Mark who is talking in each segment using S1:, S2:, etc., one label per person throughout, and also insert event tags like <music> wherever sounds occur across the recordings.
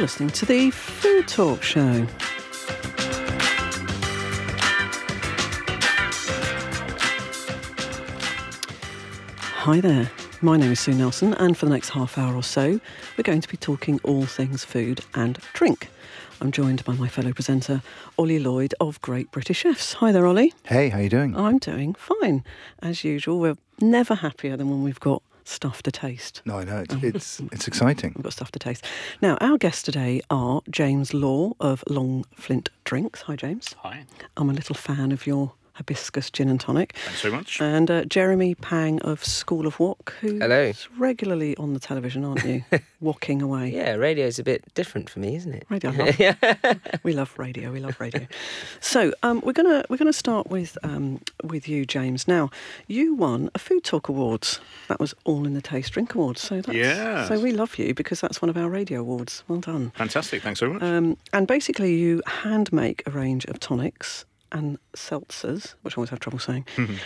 S1: You're listening to the Food Talk Show. Hi there. My name is Sue Nelson, and for the next half hour or so, we're going to be talking all things food and drink. I'm joined by my fellow presenter, Ollie Lloyd of Great British Chefs. Hi there, Ollie.
S2: Hey, how you doing?
S1: I'm doing fine. As usual, we're never happier than when we've got stuff to taste.
S2: No, I know it's um, it's, it's exciting.
S1: We've got stuff to taste. Now, our guests today are James Law of Long Flint Drinks. Hi, James.
S3: Hi.
S1: I'm a little fan of your hibiscus gin and tonic.
S3: Thanks very much.
S1: And uh, Jeremy Pang of School of Wok, who's
S4: Hello.
S1: regularly on the television, aren't you? <laughs> Walking away.
S4: Yeah, radio's a bit different for me, isn't it?
S1: Radio. <laughs> I love- we love radio. We love radio. So um, we're gonna we're gonna start with um, with you, James. Now, you won a Food Talk Awards. That was all in the Taste Drink Awards. So that's,
S3: Yes.
S1: So we love you because that's one of our radio awards. Well done.
S3: Fantastic. Thanks very much.
S1: Um, and basically, you hand make a range of tonics and seltzers, which I always have trouble saying,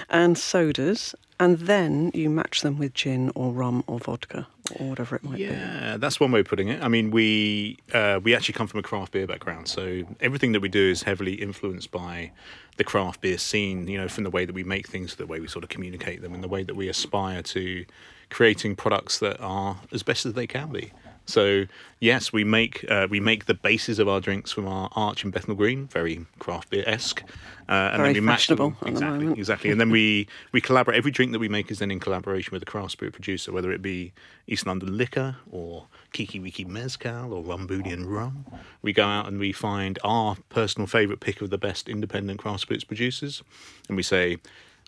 S1: and sodas, and then you match them with gin or rum or vodka or whatever it might be.
S3: yeah, that's one way of putting it. I mean, we uh, we actually come from a craft beer background, so everything that we do is heavily influenced by the craft beer scene. You know, from the way that we make things to the way we sort of communicate them, and the way that we aspire to creating products that are as best as they can be. So yes, we make uh, we make the bases of our drinks from our Arch in Bethnal Green, very craft beer esque, uh, and
S1: Very
S3: then we match them
S1: the
S3: exactly,
S1: moment.
S3: exactly, and then we we collaborate. Every drink that we make is then in collaboration with a craft spirit producer, whether it be East London Liquor or QuiQuiRiQui Mezcal or Rumbullion Rum. We go out and we find our personal favourite pick of the best independent craft spirits producers, and we say.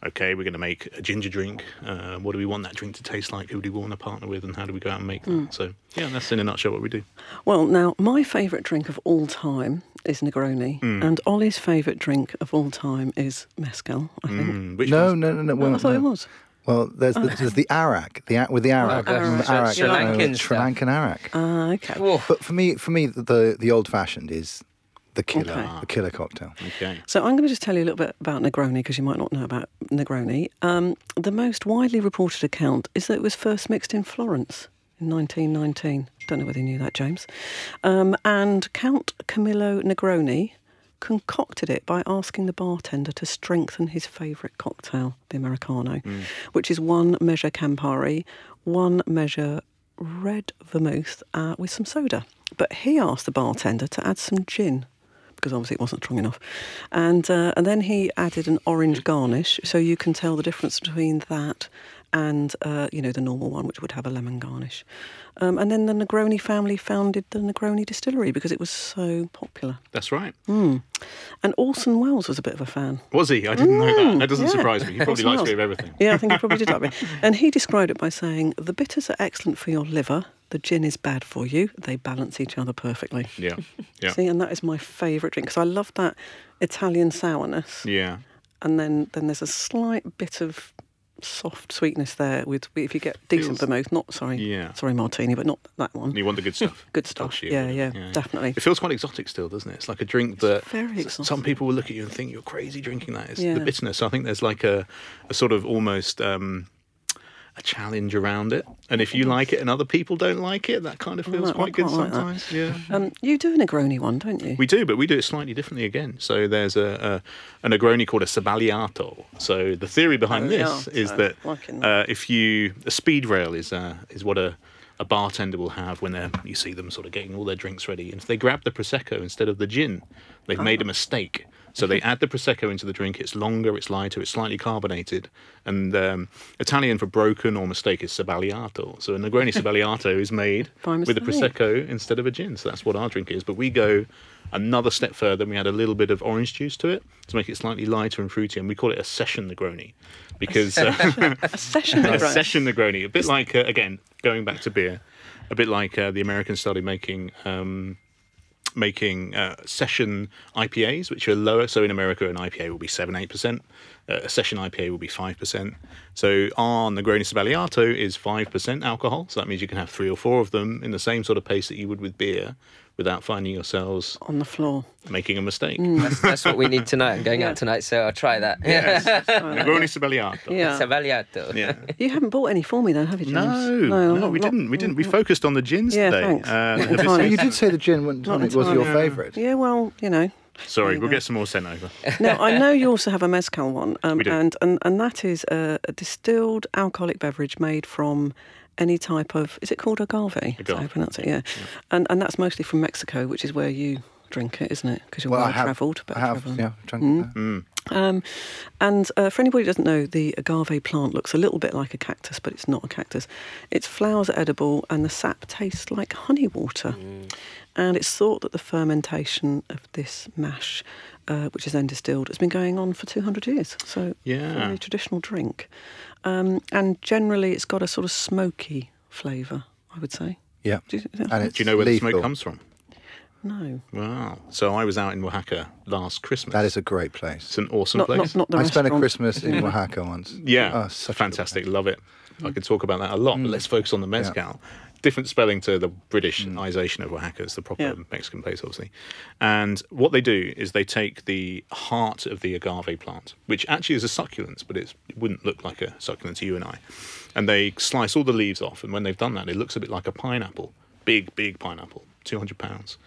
S3: Okay, we're going to make a ginger drink. Uh, what do we want that drink to taste like? Who do we want to partner with, and how do we go out and make that?
S1: Mm.
S3: So, yeah, that's in a nutshell what we do.
S1: Well, now, my favourite drink of all time is Negroni,
S3: Mm.
S1: and Ollie's favourite drink of all time is Mezcal, I think.
S3: Mm, which
S2: No, no, no, no.
S1: Oh,
S2: Well,
S1: I thought
S2: no.
S1: it was.
S2: Well, there's the, there's the arak, the with the arak,
S4: gosh.
S2: Mm,
S1: Arak.
S2: arak,
S4: Sri
S2: uh,
S4: Lankan
S2: Sri. Lankan arak.
S1: Ah, okay.
S4: Whoa.
S2: But for me, for me, the the old fashioned is the killer,
S1: Okay.
S2: the killer cocktail.
S3: Okay.
S1: So I'm going to just tell you a little bit about Negroni because you might not know about Negroni. Um, the most widely reported account is that it was first mixed in Florence in 1919. Don't know whether you knew that, James. Um, and Count Camillo Negroni concocted it by asking the bartender to strengthen his favourite cocktail, the Americano, which is one measure Campari, one measure red vermouth uh, with some soda. But he asked the bartender to add some gin because obviously it wasn't strong enough. And uh, and then he added an orange garnish, so you can tell the difference between that and uh, you know the normal one, which would have a lemon garnish. Um, and then the Negroni family founded the Negroni distillery because it was so popular.
S3: That's right.
S1: Mm. And Orson Welles was a bit of a fan.
S3: Was he? I didn't know that. That doesn't
S1: Mm, yeah.
S3: surprise me. He probably likes me of everything.
S1: Yeah, I think he probably did like me. And he described it by saying, "The bitters are excellent for your liver. The gin is bad for you. They balance each other perfectly."
S3: Yeah. <laughs> Yeah.
S1: See, and that is my favourite drink because I love that Italian sourness.
S3: Yeah.
S1: and then then there's a slight bit of soft sweetness there with if you get decent
S3: Feels-
S1: vermouth not sorry
S3: Yeah.
S1: sorry martini but not that one
S3: You want the good stuff. <laughs>
S1: good stuff yeah,
S3: whatever.
S1: yeah definitely
S3: It feels quite exotic still, doesn't it? It's like a drink that some people will look at you and think you're crazy drinking that. It's
S1: Yeah.
S3: the bitterness. I think there's like a, a sort of almost um, a challenge around it. And if you like it and other people don't like it, that kind of feels quite good
S1: quite like
S3: sometimes. Yeah.
S1: um you do a negroni one don't you
S3: We do, but we do it slightly differently again. So there's a, a a Negroni called a Sbagliato. So the theory behind this is
S1: Sbagliato,
S3: that uh, if you a speed rail is uh, is what a a bartender will have when they're you see them sort of getting all their drinks ready, and if they grab the prosecco instead of the gin, they've made a
S1: Ah.
S3: mistake. So they add the prosecco into the drink. It's longer, it's lighter, it's slightly carbonated, and um, Italian for broken or mistake is Sbagliato. So a Negroni <laughs> Sbagliato is made with a prosecco instead of a gin. So that's what our drink is. But we go another step further and we add a little bit of orange juice to it to make it slightly lighter and fruity. And we call it a session Negroni because uh, <laughs>
S1: a session <laughs>
S3: a
S1: negroni
S3: session Negroni, a bit like uh, again going back to beer, a bit like uh, the Americans started making. Um, Making uh, session IPAs, which are lower. So in America, an IPA will be seven, eight percent. Uh, a session IPA will be five percent. So our Negroni Sbagliato is five percent alcohol. So that means you can have three or four of them in the same sort of pace that you would with beer, without finding yourselves
S1: On the floor.
S3: making a mistake.
S4: That's, that's what we need tonight. I'm going
S1: Yeah.
S4: out tonight, so I'll try that.
S3: Yes. <laughs> Negroni Sibeliato.
S1: Yeah.
S4: Sbagliato.
S3: Yeah.
S1: You haven't bought any for me though, have you, James?
S3: No, no,
S1: not-
S3: we
S1: not-
S3: didn't. We didn't. We focused on the gins
S1: Yeah,
S3: today.
S1: thanks.
S3: Uh,
S1: Not
S3: this-
S1: entirely.
S2: But you did say the gin and tonic was your
S1: entirely.
S2: favourite.
S1: Yeah, well, you know.
S3: Sorry, we'll
S1: go.
S3: get some more sent over.
S1: Now I know you also have a mezcal one, um,
S3: We do.
S1: and, and and that is a, a distilled alcoholic beverage made from any type of. Is it called agave? Is that how you
S3: Agave.
S1: pronounce it? Yeah. and and that's mostly from Mexico, which is where you drink it, isn't it? Because you're
S2: Well, I
S1: well
S2: have,
S1: travelled.
S2: I have, yeah, drunk
S1: Mm.
S2: that.
S1: Um, and uh, for anybody who doesn't know, the agave plant looks a little bit like a cactus, but it's not a cactus. Its flowers are edible, and the sap tastes like honey water. And it's thought that the fermentation of this mash, uh, which is then distilled, has been going on for 200 years. So,
S3: Yeah.
S1: very traditional drink. Um, and generally, it's got a sort of smoky flavour, I would say.
S2: Yeah.
S1: Do you,
S2: And
S3: Do you know where the smoke comes from?
S1: no.
S3: Wow. So I was out in Oaxaca last Christmas.
S2: That is a great place.
S3: It's an awesome
S1: Not,
S3: place.
S1: not, not the
S2: I spent a. Christmas in <laughs> Oaxaca once.
S3: Yeah,
S2: Oh, such a
S3: fantastic.
S2: place.
S3: Love it. I could talk about that a lot, but let's focus on the mezcal. Different spelling to the Britishisation of Oaxaca. It's the proper
S1: Yeah.
S3: Mexican place, obviously. And what they do is they take the heart of the agave plant, which actually is a succulent, but it's, it wouldn't look like a succulent to you and I. And they slice all the leaves off. And when they've done that, it looks a bit like a pineapple. Big, big pineapple, 200 pounds.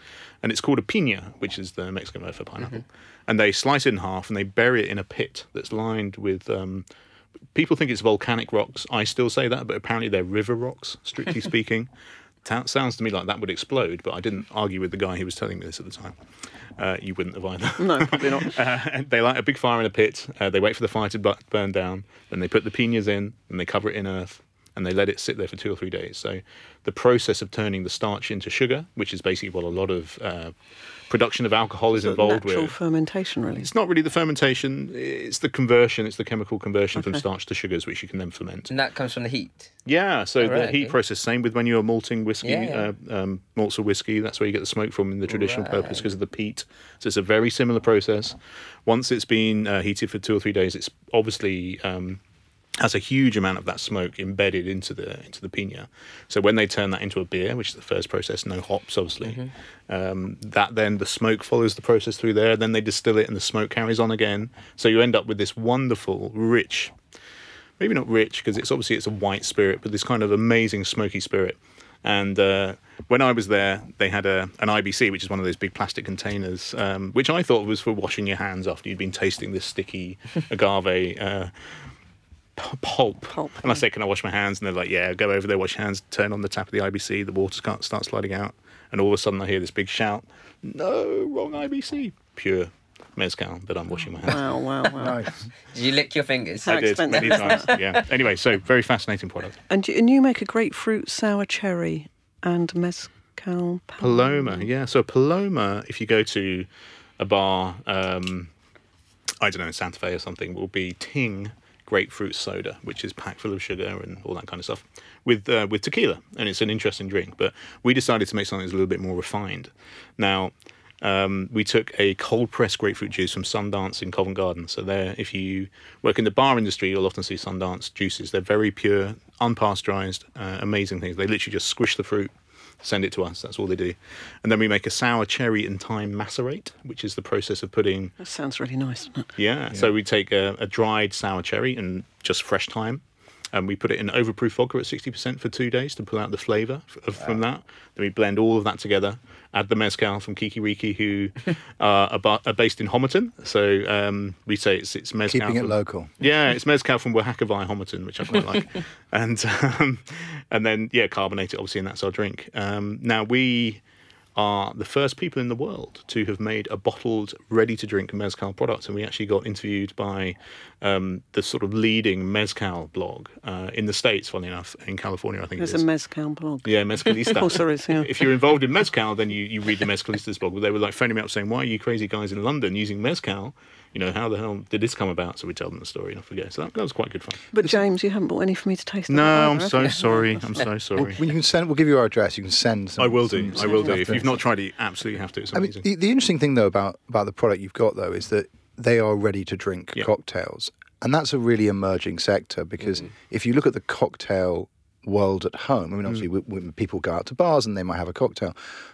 S3: And it's called a pina, which is the Mexican word for pineapple. And they slice it in half and they bury it in a pit that's lined with um, people think it's volcanic rocks. I still say that, but apparently they're river rocks, strictly <laughs> speaking. Ta- sounds to me like that would explode, but I didn't argue with the guy who was telling me this at the time. Uh, you wouldn't have either.
S1: No, <laughs> probably not.
S3: Uh, they light a big fire in a pit. Uh, they wait for the fire to bu- burn down. Then they put the pinas in and they cover it in earth and they let it sit there for two or three days. So the process of turning the starch into sugar, which is basically what a lot of uh, production of alcohol is involved
S1: Natural
S3: with.
S1: fermentation, really.
S3: It's not really the fermentation; it's the conversion. It's the chemical conversion from starch to sugars, which you can then ferment.
S4: And that comes from the heat.
S3: Yeah, so the
S4: right,
S3: heat
S4: okay.
S3: process, same with when you're malting whiskey,
S4: Yeah,
S3: Uh, um, malts of whiskey. That's where you get the smoke from in the traditional purpose because of the peat. So it's a very similar process. Once it's been uh, heated for two or three days, it's obviously um, has a huge amount of that smoke embedded into the into the pina. So when they turn that into a beer, which is the first process, no hops, obviously, um, that then the smoke follows the process through there. Then they distill it, and the smoke carries on again. So you end up with this wonderful, rich maybe not rich because it's obviously it's a white spirit, but this kind of amazing smoky spirit. And uh, when I was there, they had a, an IBC, which is one of those big plastic containers, um, which I thought was for washing your hands after you'd been tasting this sticky <laughs> agave uh, pulp.
S1: Pulp,
S3: And I said, "Can I wash my hands?" And they're like, "Yeah, go over there, wash your hands, turn on the tap of the IBC, the water can't start sliding out." And all of a sudden, I hear this big shout, "No, wrong IBC, pure mezcal that I'm washing my hands."
S1: Wow, wow, wow. <laughs>
S2: Nice.
S4: Did you lick your fingers?
S1: How
S3: I did
S1: expensive
S3: many times. Yeah. Anyway, so very fascinating product.
S1: And you, and you make a grapefruit sour cherry and mezcal
S3: Paloma, yeah. So Paloma, if you go to a bar, um, I don't know, in Santa Fe or something, will be Ting grapefruit soda, which is packed full of sugar and all that kind of stuff, with uh, with tequila, and it's an interesting drink. But we decided to make something that's a little bit more refined. Now. Um, we took a cold pressed grapefruit juice from Sundance in Covent Garden. So there, if you work in the bar industry, you'll often see Sundance juices. They're very pure, unpasteurized, uh, amazing things. They literally just squish the fruit, send it to us. That's all they do. And then we make a sour cherry and thyme macerate, which is the process of putting.
S1: That sounds really nice. it?
S3: Yeah. So we take a, a dried sour cherry and just fresh thyme. And we put it in overproof vodka at 60% for two days to pull out the flavour f- of, from that. Then we blend all of that together. Add the mezcal from QuiQuiRiQui, who uh, <laughs> are, are based in Homerton. So um, we say it's, it's mezcal.
S2: Keeping it local.
S3: yeah, it's mezcal from Oaxaca via Homerton, which I quite like, <laughs> and um, and then yeah, carbonate it obviously, and that's our drink. Um, now we are the first people in the world to have made a bottled, ready-to-drink mezcal product, and we actually got interviewed by um, the sort of leading mezcal blog uh, in the states. Funny enough, in California, I think
S1: There's
S3: it is.
S1: a mezcal blog.
S3: Yeah, Mezcalista. <laughs>
S1: Of course there is, yeah.
S3: If you're involved in Mezcal, then you, you read the Mezcalista's blog. They were like phoning me up saying, why are you crazy guys in London using Mezcal? You know, how the hell did this come about? So we tell them the story and I forget. So that, that was quite good fun.
S1: But James, you haven't bought any for me to taste.
S3: No,
S1: either,
S3: I'm so
S1: you?
S3: sorry. I'm <laughs> so sorry.
S2: Well, you can send. We'll give you our address. You can send. Some,
S3: I will do.
S2: some-
S3: I will do. If you've not tried it, you absolutely have to. It's
S2: I mean, the, the interesting thing though about about the product you've got though is that they are ready to drink
S3: Yeah.
S2: cocktails, and that's a really emerging sector because if you look at the cocktail world at home. I mean, obviously,
S3: Mm.
S2: w when people go out to bars and they might have a cocktail,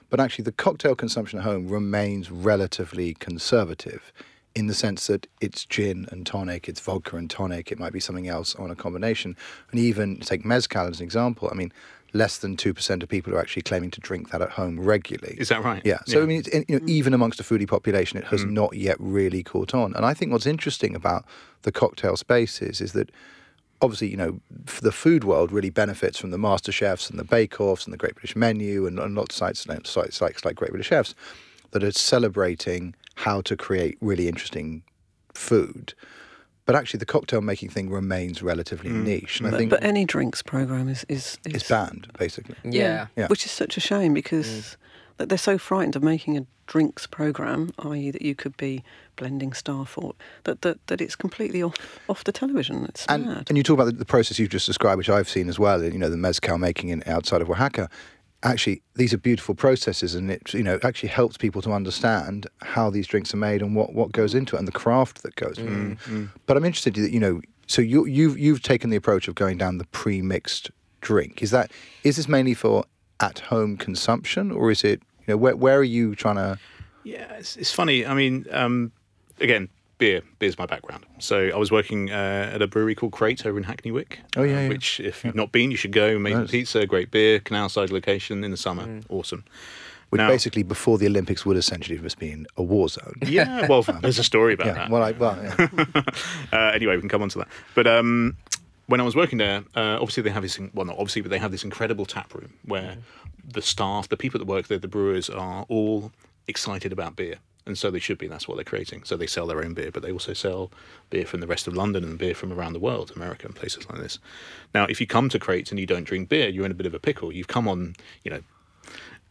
S2: but actually, the cocktail consumption at home remains relatively conservative. In the sense that it's gin and tonic, it's vodka and tonic, it might be something else on a combination. And even take mezcal as an example. I mean, less than 2% of people are actually claiming to drink that at home regularly.
S3: Is that right?
S2: Yeah. So I mean, it's, you know, mm. even amongst the foodie population, it has mm. not yet really caught on. And I think what's interesting about the cocktail spaces is that obviously, you know, the food world really benefits from the master chefs and the bake offs and the Great British Menu and, and lots of sites, sites like Great British Chefs that are celebrating how to create really interesting food. But actually, the cocktail making thing remains relatively mm. niche, and I
S1: But,
S2: think
S1: but any drinks program is is, is
S2: it's banned basically.
S4: Yeah.
S2: Yeah.
S1: which is such a shame because mm. that they're so frightened of making a drinks program, i.e., that you could be blending stuff or that that, that it's completely off off the television. It's
S2: And,
S1: mad.
S2: and you talk about the, the process you've just described, which I've seen as well. You know, the mezcal making in outside of Oaxaca. Actually, these are beautiful processes, and it you know actually helps people to understand how these drinks are made and what, what goes into it and the craft that goes. with it. But I'm interested that you know, so you you've you've taken the approach of going down the pre-mixed drink. Is that is this mainly for at home consumption, or is it you know where where are you trying to?
S3: Yeah, it's, it's funny. I mean, um, again, beer. Beer's my background. So I was working uh, at a brewery called Crate over in Hackney Wick.
S2: Oh, yeah,
S3: uh,
S2: yeah.
S3: Which, if you've not been, you should go. Amazing
S2: Nice.
S3: pizza, great beer, canal side location in the summer. Awesome.
S2: Which
S3: Now-
S2: basically before the Olympics would essentially have just been a war zone.
S3: Yeah, well, <laughs> there's a story about
S2: Yeah.
S3: that.
S2: Well, I, well, yeah. <laughs>
S3: uh, anyway, we can come on to that. But um, when I was working there, uh, obviously they have this, well, not obviously, but they have this incredible tap room where the staff, the people that work there, the brewers are all excited about beer. And so they should be. That's what they're creating. So they sell their own beer, but they also sell beer from the rest of London and beer from around the world, America and places like this. Now, if you come to Crates and you don't drink beer, you're in a bit of a pickle. You've come on, you know,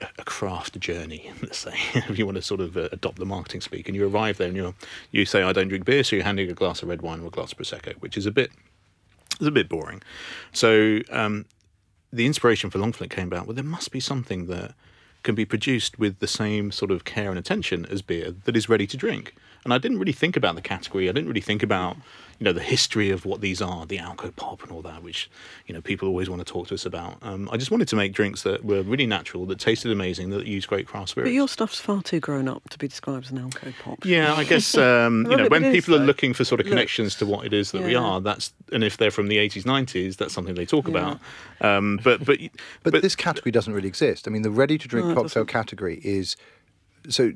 S3: a- craft journey, <laughs> let's say, <laughs> if you want to sort of uh, adopt the marketing speak, and you arrive there and you you say, "I don't drink beer," so you're handing a glass of red wine or a glass of prosecco, which is a bit it's a bit boring. So um, the inspiration for Longflint came about. Well, there must be something that can be produced with the same sort of care and attention as beer that is ready to drink. And I didn't really think about the category. I didn't really think about, you know, the history of what these are, the alco pop and all that, which, you know, people always want to talk to us about. Um, I just wanted to make drinks that were really natural, that tasted amazing, that used great craft spirits.
S1: but your stuff's far too grown up to be described as an alco pop.
S3: Yeah, I <laughs> guess um, you know
S1: it
S3: when
S1: is,
S3: people are looking for sort of
S1: Look.
S3: connections to what it is that we are. That's and if they're from the eighties, nineties, that's something they talk
S1: Yeah.
S3: about. Um, but but
S2: But, this category doesn't really exist. I mean, the ready-to-drink
S1: No,
S2: cocktail
S1: doesn't.
S2: category is so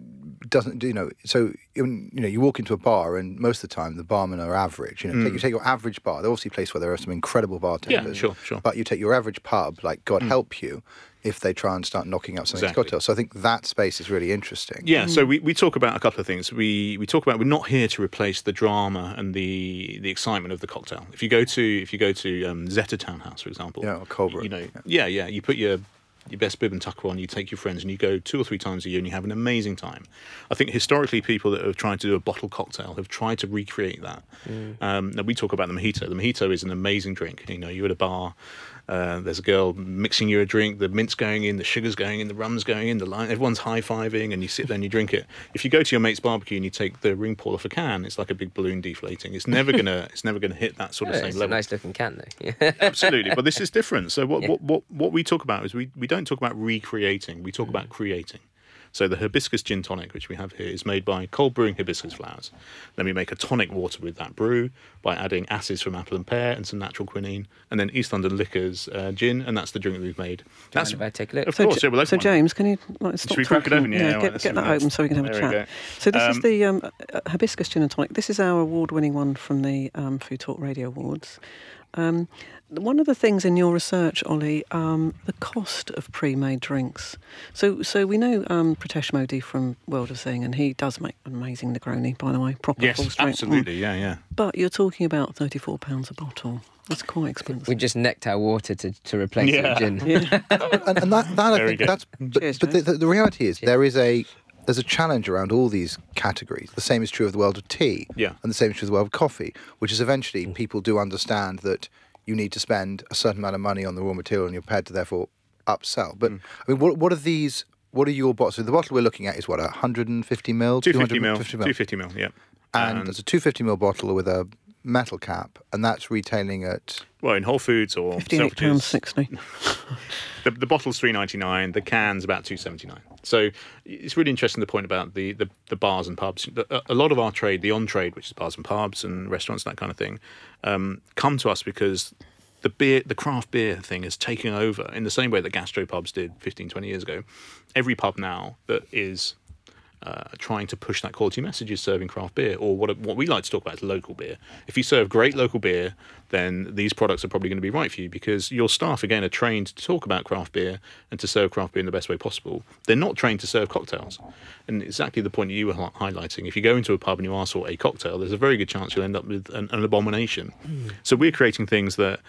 S2: doesn't you know so you know you walk into a bar and most of the time the barmen are average. You know, take, mm. you take your average bar. They're obviously a place where there are some incredible bartenders.
S3: yeah, sure, sure.
S2: But you take your average pub, like God mm. help you, if they try and start knocking up some of these
S3: Exactly.
S2: cocktails. So I think that space is really interesting.
S3: Yeah, so mm. we, we talk about a couple of things. We we talk about we're not here to replace the drama and the the excitement of the cocktail. If you go to if you go to um, Zetter Townhouse, for example,
S2: Yeah, or Cold
S3: you
S2: Brew,
S3: know, yeah. yeah, you put your your best bib and tucker on, you take your friends, and you go two or three times a year, and you have an amazing time. I think historically, people that have tried to do a bottle cocktail have tried to recreate that. Um, now we talk about the mojito. The mojito is an amazing drink. You know, you're at a bar. Uh, there's a girl mixing you a drink. The mint's going in, the sugar's going in, the rum's going in, the line. Everyone's high fiving, and you sit there and you drink it. If you go to your mate's barbecue and you take the ring pull off a can, it's like a big balloon deflating. It's never gonna, <laughs> it's never gonna hit that sort of
S4: Yeah,
S3: same
S4: it's a
S3: level.
S4: nice looking can though. <laughs>
S3: Absolutely, but this is different. So what,
S4: Yeah.
S3: what what what we talk about is we we don't talk about recreating. We talk about creating. So the hibiscus gin tonic, which we have here, is made by cold brewing hibiscus flowers. Then we make a tonic water with that brew by adding acids from apple and pear and some natural quinine, and then East London Liquors uh, gin, and that's the drink that we've made. That's
S4: if I take a look?
S3: of
S1: So,
S3: course.
S1: Ja-
S3: yeah, we'll
S1: so
S3: one.
S1: James, can you like, stop
S3: we crack it open? Yeah, right,
S1: get, get that open so we can have a
S3: There we
S1: chat. So this is
S3: Um,
S1: the um, uh, hibiscus gin and tonic. This is our award-winning one from the um, Food Talk Radio Awards. Um, one of the things in your research, Ollie, um, the cost of pre-made drinks. So, so we know um, Pritesh Mody from World of Zing, and he does make amazing Negroni, by the way, proper full
S3: Yes,
S1: strength. Mm.
S3: absolutely. Yeah, yeah.
S1: But you're talking about thirty-four pounds a bottle. That's quite expensive.
S4: We just necked our water to, to replace
S3: Yeah.
S4: it gin.
S1: yeah.
S2: and, and that, that I think
S3: good.
S2: that's but,
S1: Cheers,
S2: but the, the, the reality is there is a there's a challenge around all these categories. The same is true of the world of tea,
S3: Yeah.
S2: and the same is true of the world of coffee, which is eventually people do understand that you need to spend a certain amount of money on the raw material, and you're prepared to therefore upsell. But
S3: Mm.
S2: I mean, what what are these? What are your bottles? So the bottle we're looking at is what 150 mil,
S3: 250 mil,
S2: 250
S3: 250 mil. Yeah.
S2: and there's a 250 ml bottle with a metal cap, and that's retailing at.
S3: Well, in Whole Foods or
S1: Fifty-eight pounds
S3: Selfridges,
S1: sixty. <laughs> <laughs>
S3: the, the bottle's three ninety nine. The can's about two seventy nine. So it's really interesting the point about the, the, the bars and pubs. A, a lot of our trade, the on trade, which is bars and pubs and restaurants, and that kind of thing, um, come to us because the beer, the craft beer thing is taking over in the same way that gastropubs did 15, 20 years ago. Every pub now that is uh, trying to push that quality message is serving craft beer, or what what we like to talk about is local beer. If you serve great local beer, then these products are probably going to be right for you because your staff again are trained to talk about craft beer and to serve craft beer in the best way possible. They're not trained to serve cocktails, and exactly the point you were highlighting. If you go into a pub and you ask for a cocktail, there's a very good chance you'll end up with an, an abomination. So we're creating things that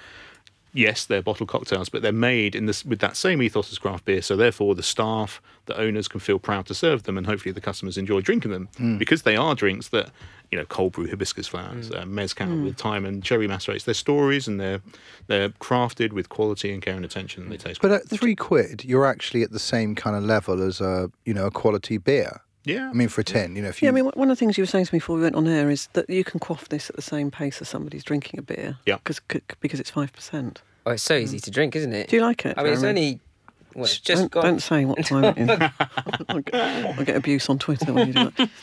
S3: yes, they're bottled cocktails, but they're made in this with that same ethos as craft beer. So therefore, the staff, the owners can feel proud to serve them, and hopefully the customers enjoy drinking them hmm. because they are drinks that you know cold brew hibiscus flowers, hmm. uh, mezcal hmm. with thyme and cherry macerates. They're stories, and they're they're crafted with quality and care and attention, and they taste.
S2: But at three quid, you're actually at the same kind of level as a you know a quality beer.
S3: Yeah,
S2: I mean, for a tin, you know, if you
S1: Yeah, I mean, one of the things you were saying to me before we went on air is that you can quaff this at the same pace as somebody's drinking a beer.
S3: Yeah.
S1: Because because it's five percent.
S4: Oh, it's so easy to drink, isn't it?
S1: Do you like it?
S4: I mean, it's only well, it's just
S1: don't,
S4: got.
S1: don't say what time it is. <laughs> <laughs> I'll, get, I'll get abuse on Twitter when you do that. <laughs>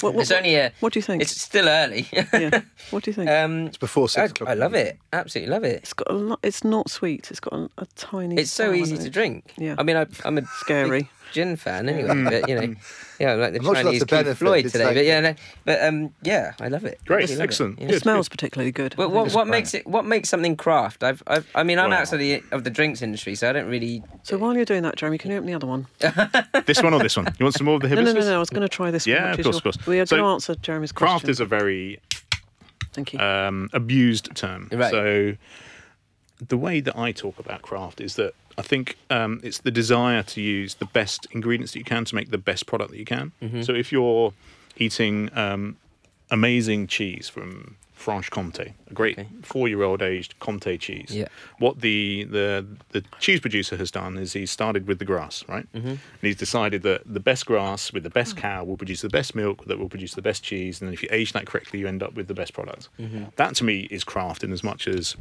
S1: What, what,
S4: It's only a.
S1: what do you think?
S4: It's still early.
S1: yeah. What do you think?
S4: um,
S2: it's before
S4: I,
S2: six o'clock.
S4: I love it. Absolutely love it.
S1: it's got a lot. It's not sweet. It's got a, a tiny.
S4: It's so easy to drink.
S1: Yeah.
S4: I mean, I, I'm a
S1: Scary.
S4: Big gin fan anyway, but you know, yeah, I like the
S2: I'm not sure that's
S4: Chinese
S2: the
S4: Keith
S2: benefit,
S4: Floyd today.
S2: like-
S4: But yeah, no, but um, yeah, I love it.
S3: Great,
S4: Really love it,
S3: excellent.
S4: yeah.
S1: It
S3: Good,
S1: smells particularly good.
S4: But
S1: I
S4: what, what makes it? What makes something craft? I've, I've I mean, I'm
S3: Well-
S4: outside the, of the drinks industry, so I don't really.
S1: So while you're doing that, Jeremy, can you open the other one? <laughs>
S3: this one or this one? You want some more of the
S1: No,
S3: hibiscus?
S1: no, no, no. I was going to try this
S3: Yeah,
S1: one.
S3: of course,
S1: your-
S3: of course.
S1: We are
S3: So,
S1: going to answer Jeremy's question.
S3: Craft is a very
S1: Thank you.
S3: um, abused term.
S4: Right.
S3: So the way that I talk about craft is that I think um, it's the desire to use the best ingredients that you can to make the best product that you can.
S4: Mm-hmm.
S3: So if you're eating um, amazing cheese from Franche Comté, a great
S4: Okay.
S3: four-year-old aged Comté cheese.
S4: Yeah.
S3: What the, the the cheese producer has done is he's started with the grass, right? Mm-hmm. And he's decided that the best grass with the best cow will produce the best milk that will produce the best cheese, and then if you age that correctly, you end up with the best product. That to me is craft in as much as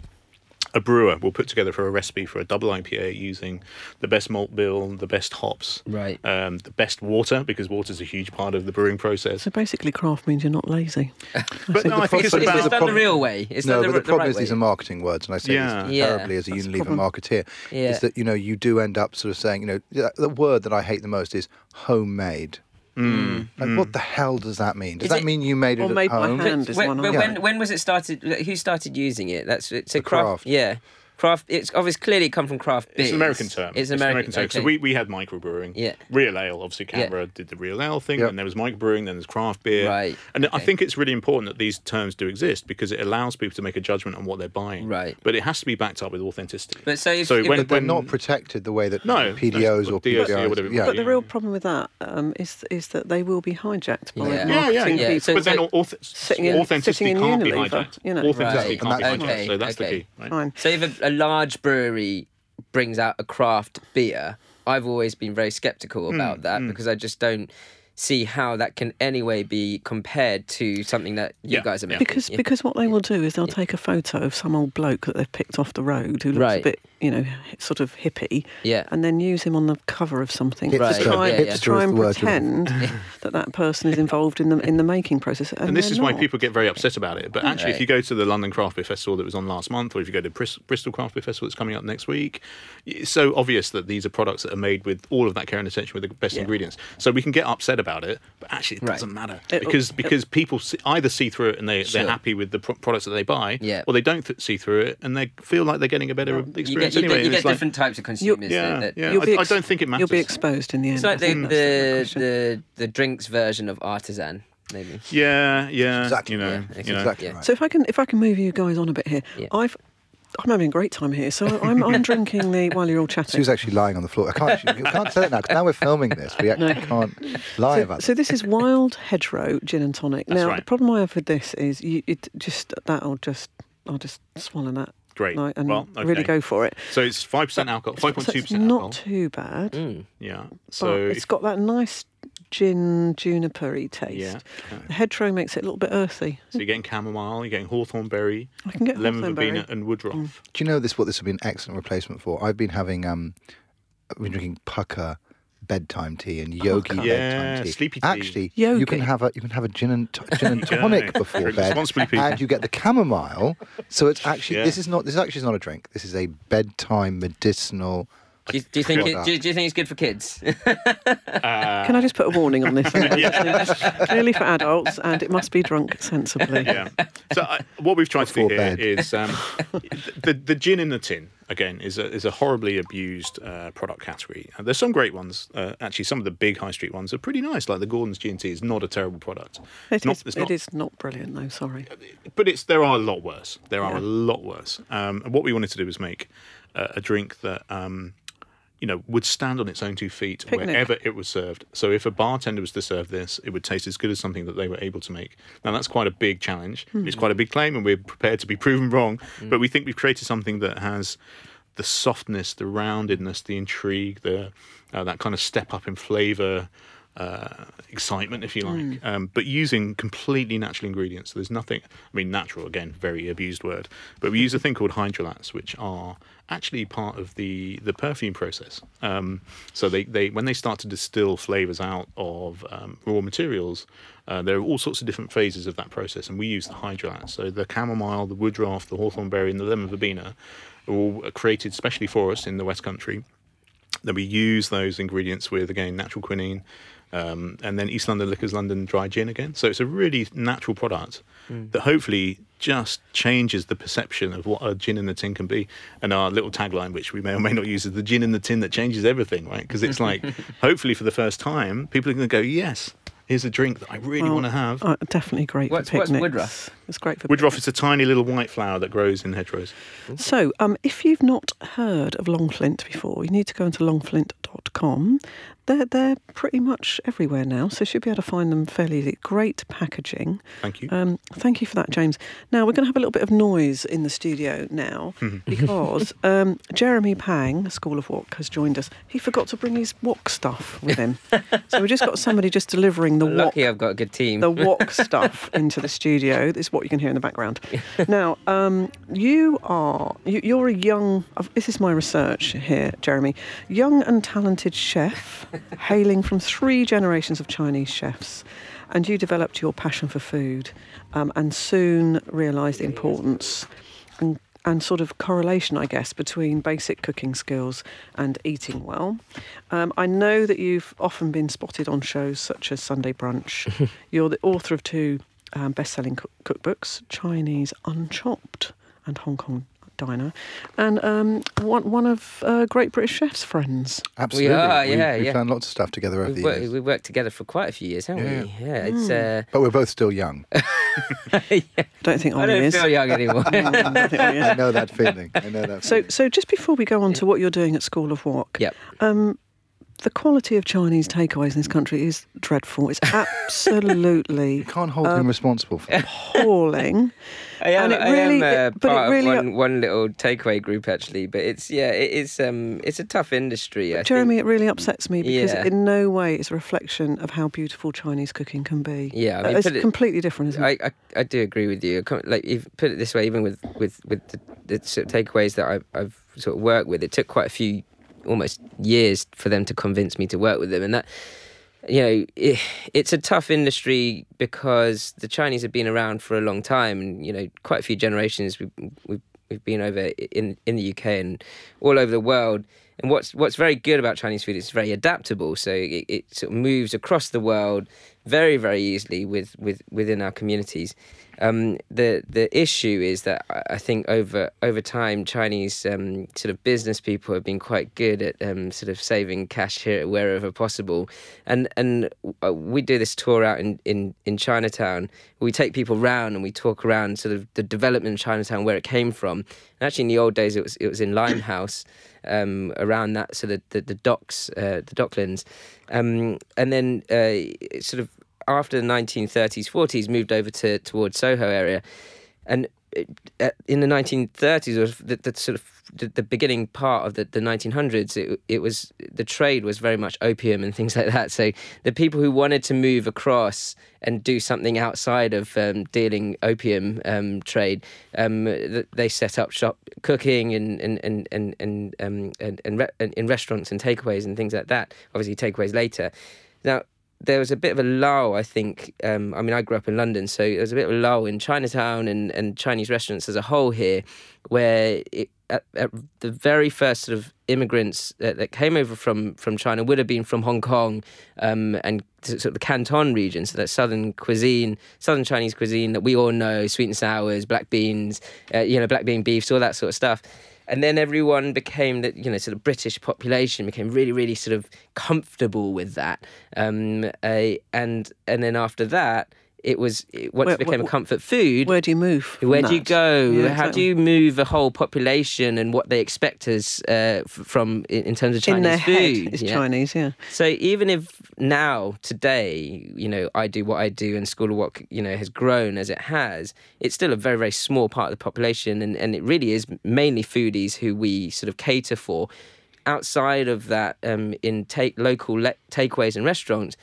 S3: a brewer will put together for a recipe for a double IPA using the best malt bill, the best hops,
S4: Right.
S3: um, the best water because water is a huge part of the brewing process.
S1: so basically, craft means you're not lazy. <laughs>
S3: But no, I think
S2: problem-
S3: it's
S4: It's,
S3: about
S4: it's done the
S2: problem-
S4: real way. It's
S2: no,
S4: done
S2: but
S4: the,
S2: the problem
S4: right
S2: is these are marketing words, and I say
S3: Yeah.
S2: this
S4: Yeah.
S2: terribly as a
S1: That's the
S2: Unilever
S1: problem.
S2: marketeer.
S4: Yeah.
S2: Is that you know you do end up sort of saying you know the- the word that I hate the most is homemade.
S3: Mm,
S2: Like, what the hell does that mean? Does
S4: Is
S2: that
S4: it-
S2: mean you made it
S1: Or
S2: at
S1: made by
S2: home?
S1: hand? is
S4: when,
S1: one
S4: when,
S1: I-
S4: when, when was it started? Who started using it? That's it's a craft.
S2: craft.
S4: Yeah, craft. It's obviously clearly come from craft beers.
S3: It's an American term.
S4: It's an American,
S3: term. So we, we had microbrewing.
S4: Yeah.
S3: Real ale, obviously CAMRA did the real ale thing,
S2: Yep.
S3: and there was microbrewing, then there's craft beer.
S4: Right,
S3: And I think it's really important that these terms do exist because it allows people to make a judgment on what they're buying.
S4: Right.
S3: But it has to be backed up with authenticity.
S4: But so if,
S3: So
S4: if
S3: when-
S2: But they're not protected the way that
S3: No,
S2: PDOs or
S3: DOC or whatever
S2: yeah.
S1: But
S3: be.
S1: the real problem with that um, is is that they will be hijacked by
S4: Yeah.
S3: yeah,
S1: marketing
S3: yeah,
S4: yeah.
S1: people.
S4: So-
S3: but then
S4: so-
S3: auth-
S1: Sitting in-
S3: authenticity
S1: sitting in
S3: can't be hijacked.
S1: you know.
S3: Authenticity
S4: Right.
S3: can't be hijacked. so that's the key.
S1: Fine.
S4: So if a, large brewery brings out a craft beer, I've always been very skeptical about mm, that mm. because I just don't see how that can anyway be compared to something that you
S3: Yeah,
S4: guys are making.
S1: Because
S4: yeah.
S1: because what they will do is they'll take a photo of some old bloke that they've picked off the road who looks
S4: Right.
S1: a bit, you know, sort of hippie,
S4: Yeah.
S1: and then use him on the cover of something
S4: Right,
S1: to try,
S4: yeah,
S1: to try and
S2: the word you're
S1: pretend that that person is involved in the in the making process. And,
S3: and this
S1: they're
S3: is why people get very upset about it. But actually, if you go to the London Craft Beer Festival that was on last month, or if you go to Bris- Bristol Craft Beer Festival that's coming up next week, it's so obvious that these are products that are made with all of that care and attention with the best
S1: Yeah.
S3: ingredients. So we can get upset about it, but actually it
S4: Right.
S3: doesn't matter
S1: It-
S3: because
S1: it-
S3: because people see, either see through it and they
S4: Sure.
S3: they're happy with the pro- products that they buy,
S4: Yeah.
S3: or they don't th- see through it and they feel like they're getting a better
S4: you get,
S3: experience
S4: you
S3: anyway.
S4: get, you get
S3: it's like-
S4: different types of consumers.
S3: yeah,
S4: that, that,
S3: yeah.
S1: You'll be
S3: I- I don't think it matters.
S1: You'll be exposed in the end.
S4: It's like the
S1: think the
S4: the, the the drinks version of artisan, maybe.
S3: yeah, yeah,
S2: Exactly,
S3: you know,
S4: yeah,
S3: you know.
S2: Exactly
S4: Yeah.
S2: right.
S1: So if I can if I can move you guys on a bit here,
S4: Yeah.
S1: I've I'm having a great time here. So I'm I'm <laughs> drinking the while you're all chatting.
S2: She
S1: chatting.
S2: was actually lying on the floor. I can't. actually- We can't say it now because now we're filming this. We actually can't lie
S1: So,
S2: about
S1: so this is Wild Hedgerow Gin and Tonic.
S3: That's
S1: now
S3: right.
S1: the problem I have with this is you it just that'll just I'll just swallow that
S3: Great.
S1: like, and
S3: Well,
S1: really go for it.
S3: So it's five percent alcohol, five point
S1: So
S3: percent
S1: not
S3: alcohol.
S1: too bad.
S4: Mm.
S3: Yeah.
S1: but
S3: So
S1: it's
S3: if-
S1: got that nice gin juniper-y taste.
S3: yeah.
S1: The hedgerow makes it a little bit earthy.
S3: So you're getting chamomile, you're getting hawthorn berry,
S1: I can get
S3: lemon
S1: hawthornberry.
S3: verbena, and woodruff.
S2: Do you know this? What this would be an excellent replacement for? I've been having um, I've been drinking Pukka bedtime tea and yogi
S1: Pukka.
S3: Yeah,
S2: bedtime tea.
S3: sleepy tea.
S2: Actually, you can have a you can have a gin and t- gin and <laughs> tonic before bed,
S3: responsibly, people.
S2: and you get the chamomile. So it's actually
S3: Yeah.
S2: this is not this actually is not a drink. This is a bedtime medicinal.
S4: Do you, do you think it, do, you, do you think it's good for kids? <laughs>
S1: Can I just put a warning on this? <laughs> <laughs> Clearly for adults, and it must be drunk sensibly.
S3: yeah. So I, what we've tried to do
S2: Before
S3: here
S2: bed.
S3: is um, the the gin in the tin again is a is a horribly abused uh, product category. And there's some great ones. Uh, actually, some of the big high street ones are pretty nice. Like the Gordon's G and T is not a terrible product.
S1: It
S3: Not-
S1: is-
S3: it's not-
S1: is not brilliant, though. Sorry.
S3: but it's there are a lot worse. There are
S1: Yeah.
S3: a lot worse. Um, and what we wanted to do was make uh, a drink that um, you know would stand on its own two feet
S1: Picnic.
S3: wherever it was served. So if a bartender was to serve this, it would taste as good as something that they were able to make. Now that's quite a big challenge.
S1: Hmm.
S3: It's quite a big claim, and we're prepared to be <laughs> proven wrong. But we think we've created something that has the softness, the roundedness, the intrigue, the uh, that kind of step up in flavour, uh, excitement, if you like. Um, but using completely natural ingredients. So there's nothing. I mean, natural again, very abused word. But we use a thing called hydrolats, which are actually part of the the perfume process. Um, so they, they when they start to distill flavors out of um, raw materials. Uh, there are all sorts of different phases of that process, and we use the hydrolats. So the chamomile, the woodruff, the hawthorn berry, and the lemon verbena are all created specially for us in the West Country. Then we use those ingredients with again natural quinine, um, and then East London Liquors London dry gin again. So it's a really natural product that hopefully just changes the perception of what a gin in the tin can be. And our little tagline, which we may or may not use, is the gin in the tin that changes everything, right? Because it's like <laughs> hopefully for the first time, people are going to go, yes, here's a drink that I really
S1: Well,
S3: want to have.
S1: Uh, definitely great
S4: What's-
S1: for
S4: what's
S1: picnics.
S4: woodruff?
S1: It's great for
S3: Woodruff is a tiny little white flower that grows in hedgerows.
S1: So, um, if you've not heard of Longflint before, you need to go into longflint.com. They're, they're pretty much everywhere now, so you should be able to find them fairly easy. Great packaging.
S3: Thank you.
S1: Um, thank you for that, James. Now, we're going to have a little bit of noise in the studio now <laughs> because um, Jeremy Pang, School of Wok, has joined us. He forgot to bring his wok stuff with him. so we've just got somebody just delivering the wok
S4: Lucky I've got a good team.
S1: the wok <laughs> stuff into the studio. This is what you can hear in the background. <laughs> now, um, you are you, you're a young. This is my research here, Jeremy. Young and talented chef, <laughs> hailing from three generations of Chinese chefs, and you developed your passion for food, um, and soon realised the importance. And, and sort of correlation, I guess, between basic cooking skills and eating well. Um, I know that you've often been spotted on shows such as Sunday Brunch. <laughs> You're the author of two um, best-selling cook- cookbooks, Chinese Unchopped and Hong Kong Diner, and um, one one of uh, Great British Chef's friends.
S2: Absolutely,
S4: are,
S2: We've-
S4: yeah,
S2: we've
S4: yeah.
S2: done lots of stuff together over
S4: We've
S2: the
S4: worked,
S2: years.
S4: we've worked together for quite a few years, haven't
S2: Yeah.
S4: we? Yeah, it's. Uh,
S2: But we're both still young. <laughs>
S1: Don't think
S4: I
S1: Ollie
S4: don't
S1: is.
S4: feel young anymore.
S1: I <laughs> don't think
S2: I know that feeling. I know that.
S1: So,
S2: feeling.
S1: so just before we go on to what you're doing at School of Wok,
S4: Yep.
S1: um, the quality of Chinese takeaways in this country is dreadful. It's <laughs> absolutely
S2: you can't hold
S1: um,
S2: him responsible for. it.
S1: appalling. <laughs>
S4: I am,
S1: And it
S4: I am uh, part
S1: really-
S4: of one, one little takeaway group actually, but it's yeah, it is um, it's a tough industry. I
S1: Jeremy,
S4: think.
S1: it really upsets me because
S4: Yeah.
S1: in no way is a reflection of how beautiful Chinese cooking can be.
S4: Yeah, I
S1: Uh,
S4: mean,
S1: it's
S4: it-
S1: completely different, isn't it?
S4: I, I, I do agree with you. I Like, if, put it this way, even with with with the, the sort of takeaways that I've, I've sort of worked with, it took quite a few, almost years for them to convince me to work with them, and that. You know, it, it's a tough industry because the Chinese have been around for a long time, and you know, quite a few generations. We've we've, we've been over in in the UK and all over the world. And what's what's very good about Chinese food is it's very adaptable. So it, it sort of moves across the world very very easily with with within our communities. Um, the the issue is that I- think over over time Chinese um, sort of business people have been quite good at um, sort of saving cash here wherever possible, and and uh, we do this tour out in, in, in Chinatown. We take people round and we talk around sort of the development in Chinatown where it came from. And actually, in the old days, it was it was in Limehouse, um, around that sort of the, the docks, uh, the docklands, um, and then uh, sort of after the 1930s, 40s, moved over to towards Soho area, and uh, in the 1930s or the, the sort of the, the, beginning part of the, the 1900s it, it was the trade was very much opium and things <laughs> like that. So the people who wanted to move across and do something outside of um, dealing opium um, trade um, they set up shop cooking and and and and and, um, and, and, re- and in restaurants and takeaways and things like that. Obviously takeaways later. Now there was a bit of a lull, I think. Um, I mean, I grew up in London, so there was a bit of a lull in Chinatown and, and Chinese restaurants as a whole here, where it, at, at the very first sort of immigrants that, that, came over from, from China would have been from Hong Kong um, and sort of the Canton region, so that southern cuisine, southern Chinese cuisine that we all know, sweet and sours, black beans, uh, you know, black bean beefs, all that sort of stuff and then everyone became that you know sort of British population became really really sort of comfortable with that, um, uh, and and then after that it was it, once where, it became where, a comfort food.
S1: Where do you move?
S4: Where do you go? Yeah, How do you move a whole population and what they expect us uh, from in, terms of Chinese
S1: in their
S4: food?
S1: Head, it's yeah? Chinese, yeah.
S4: So even if now today, you know, I do what I do and School of Wok, you know, has grown as it has, it's still a very very small part of the population, and and it really is mainly foodies who we sort of cater for outside of that, um, in take local le- takeaways and restaurants,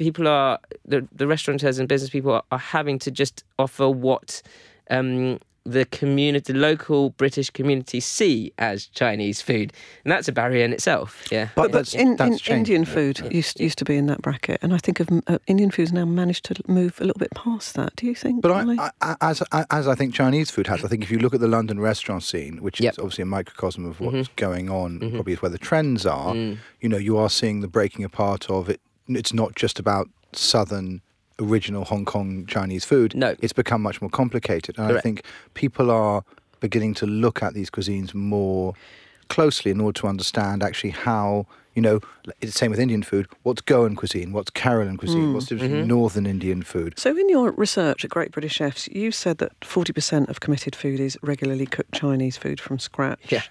S4: people are the the restaurateurs and business people are, are having to just offer what um, the community, the local British community, see as Chinese food, and that's a barrier in itself. Yeah,
S1: but, but in, in Indian food yeah. used used to be in that bracket, and I think of uh, Indian food's now managed to move a little bit past that. Do you think?
S2: But I, I, as as I think Chinese food has, I think if you look at the London restaurant scene, which yep. is obviously a microcosm of what's mm-hmm. going on, mm-hmm. probably is where the trends are. Mm. You know, you are seeing the breaking apart of it it's not just about southern original Hong Kong Chinese food.
S4: No.
S2: It's become much more complicated. And Correct. I think people are beginning to look at these cuisines more closely in order to understand actually how you know, it's the same with Indian food. What's Goan cuisine? What's Kerala cuisine? Mm. What's the mm-hmm. Northern Indian food?
S1: So, in your research at Great British Chefs, you said that 40% of committed foodies regularly cook Chinese food from scratch.
S4: Yeah.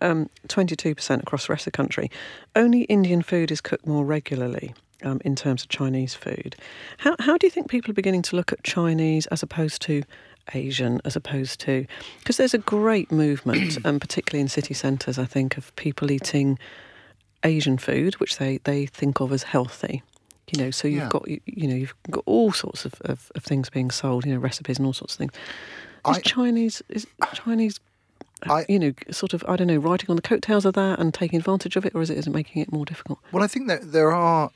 S1: Um, 22% across the rest of the country. Only Indian food is cooked more regularly. Um, in terms of Chinese food, how how do you think people are beginning to look at Chinese as opposed to Asian as opposed to because there's a great movement, <clears throat> um, particularly in city centres, I think, of people eating Asian food, which they, they think of as healthy. You know, so you've yeah. got you, you, know you've got all sorts of, of, of, things being sold, you know, recipes and all sorts of things. Is I, Chinese is Chinese, I, you know, sort of I don't know, riding on the coattails of that and taking advantage of it, or is it is it making it more difficult?
S2: Well, I think that there are.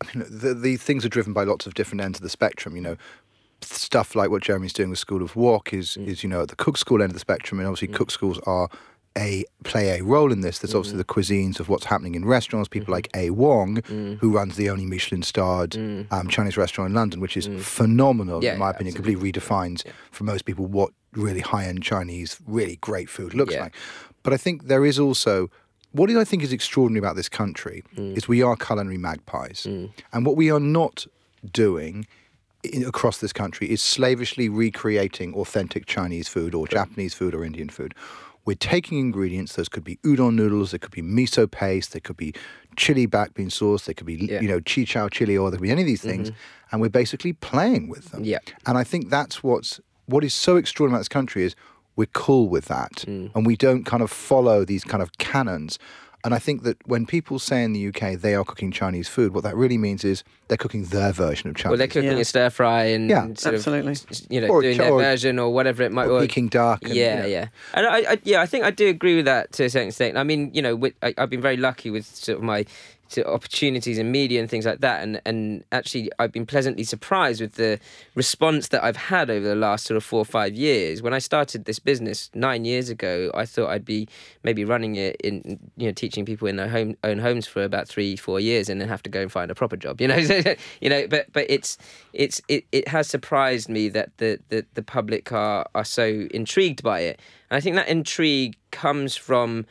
S2: I mean, the, the things are driven by lots of different ends of the spectrum. You know, stuff like what Jeremy's doing with School of Wok is mm. is you know at the cook school end of the spectrum, and obviously mm. cook schools are a play a role in this. There's mm-hmm. obviously the cuisines of what's happening in restaurants. People mm-hmm. like A Wong, mm. who runs the only Michelin starred mm. um, Chinese restaurant in London, which is mm. phenomenal
S4: yeah,
S2: in my
S4: yeah,
S2: opinion. Completely redefines yeah. for most people what really high end Chinese, really great food looks like. But I think there is also what I think is extraordinary about this country mm. is we are culinary magpies, mm. and what we are not doing in, across this country is slavishly recreating authentic Chinese food or Japanese food or Indian food we're taking ingredients. Those could be udon noodles, there could be miso paste, there could be chili back bean sauce, there could be yeah. you know Chiu Chow chili oil, there could be any of these things, mm-hmm. and we're basically playing with them.
S4: Yeah.
S2: And I think that's what's what is so extraordinary about this country is we're cool with that, mm. and we don't kind of follow these kind of canons. And I think that when people say in the UK they are cooking Chinese food, what that really means is they're cooking their version of Chinese.
S4: Well, they're cooking yeah. a stir fry and
S2: yeah,
S1: absolutely.
S4: Of, you know, or, doing their version or whatever it might.
S2: be. Peking duck.
S4: And, yeah, you know. yeah. And I, I, yeah, I think I do agree with that to a certain extent. I mean, you know, with, I, I've been very lucky with sort of my to opportunities in media and things like that. And and actually, I've been pleasantly surprised with the response that I've had over the last sort of four or five years. When I started this business nine years ago, I thought I'd be maybe running it in you know teaching people in their home own homes for about three four years and then have to go and find a proper job. You know, <laughs> you know. But but it's it's it, it has surprised me that the, the the public are are so intrigued by it. And I think that intrigue comes from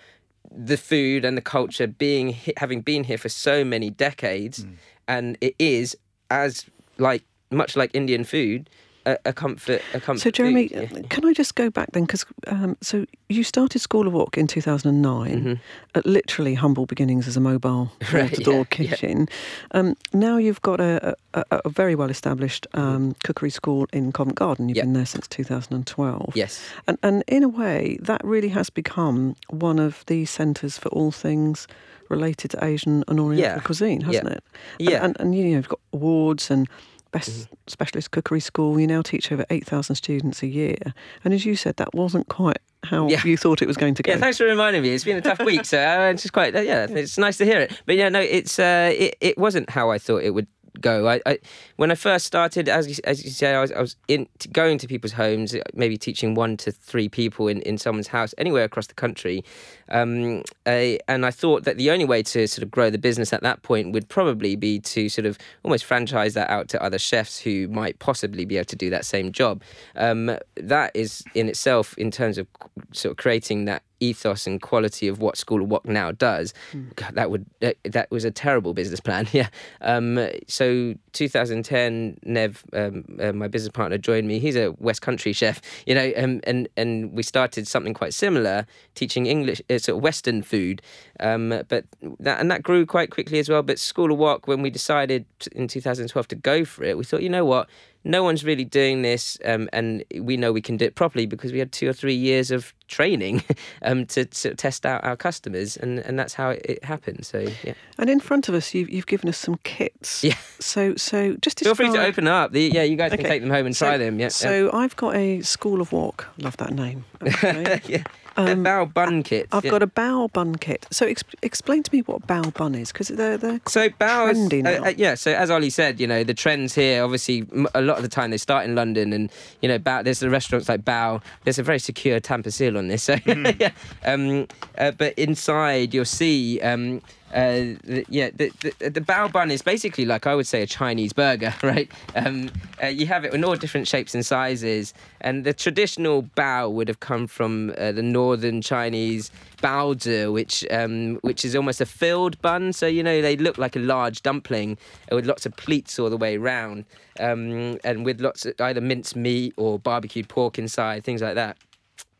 S4: the food and the culture being having been here for so many decades, mm. and it is as like much like Indian food, a, a comfort. A comfort.
S1: So, Jeremy,
S4: food,
S1: can I just go back then? Because um, so you started School of Wok in 2009, at literally humble beginnings as a mobile <laughs>
S4: Mm-hmm. Right,
S1: door-to-door
S4: yeah, yeah.
S1: kitchen. Um, now you've got a, a, a- very well-established um, cookery school in Covent Garden. You've
S4: Mm-hmm.
S1: Been there since 2012.
S4: Yes.
S1: And, and in a way, that really has become one of the centres for all things related to Asian and Oriental
S4: Yeah.
S1: cuisine, hasn't
S4: Yeah.
S1: it?
S4: Yeah. Mm-hmm.
S1: And, and, and you know, you've got awards and best specialist cookery school. You now teach over 8,000 students a year. And as you said, that wasn't quite how
S4: Yeah.
S1: you thought it was going to go.
S4: Yeah, thanks for reminding me. It's been a tough week, so uh, it's just quite. Uh, <laughs> yeah, it's nice to hear it. But yeah, no, it's uh, it, it wasn't how I thought it would go. I, I when I first started, as you, as you say, I was, I was in going to people's homes, maybe teaching one to three people in, in someone's house anywhere across the country, um, uh, and I thought that the only way to sort of grow the business at that point would probably be to sort of almost franchise that out to other chefs who might possibly be able to do that same job. Um, that is in itself, in terms of sort of creating that ethos and quality of what School of Wok now does, God, that would that, that was a terrible business plan. <laughs> Yeah. Um, so 2010, Nev, um, uh, my business partner, joined me. He's a West Country chef, you know, um, and and we started something quite similar, teaching English, uh, sort of Western food. Um, but that and that grew quite quickly as well. But School of Wok, when we decided in 2012 to go for it, we thought, you know what, no one's really doing this, um, and we know we can do it properly because we had two or three years of training <laughs> um, to, to test out our customers, and, and that's how it, it happened. So yeah,
S1: And in front of us, you've, you've given us some kits.
S4: Yeah.
S1: So, so just
S4: feel free to open up. The, yeah, you guys can take them home and
S1: So-
S4: try them. Yeah,
S1: So I've got a School of Wok. Love that name. <laughs> Okay.
S4: yeah. Yeah. Bao bun kit.
S1: I've
S4: yeah.
S1: got a bao bun kit. So ex- explain to me what bao bun is, because they're they're
S4: So Bao is
S1: trendy now.
S4: uh, uh, yeah. So as Ollie said, you know the trends here. Obviously, m- a lot of the time they start in London, and you know, Bao, there's the restaurants like Bao. There's a very secure tamper seal on this. So <laughs> yeah. Um, uh, but inside you'll see. Um, uh, the, yeah, the, the the bao bun is basically like I would say a Chinese burger, <laughs> right? Um, uh, you have it in all different shapes and sizes, and the traditional bao would have come from uh, the northern Chinese baozi, which um, which is almost a filled bun. So you know they look like a large dumpling with lots of pleats all the way round, um, and with lots of either minced meat or barbecued pork inside, things like that.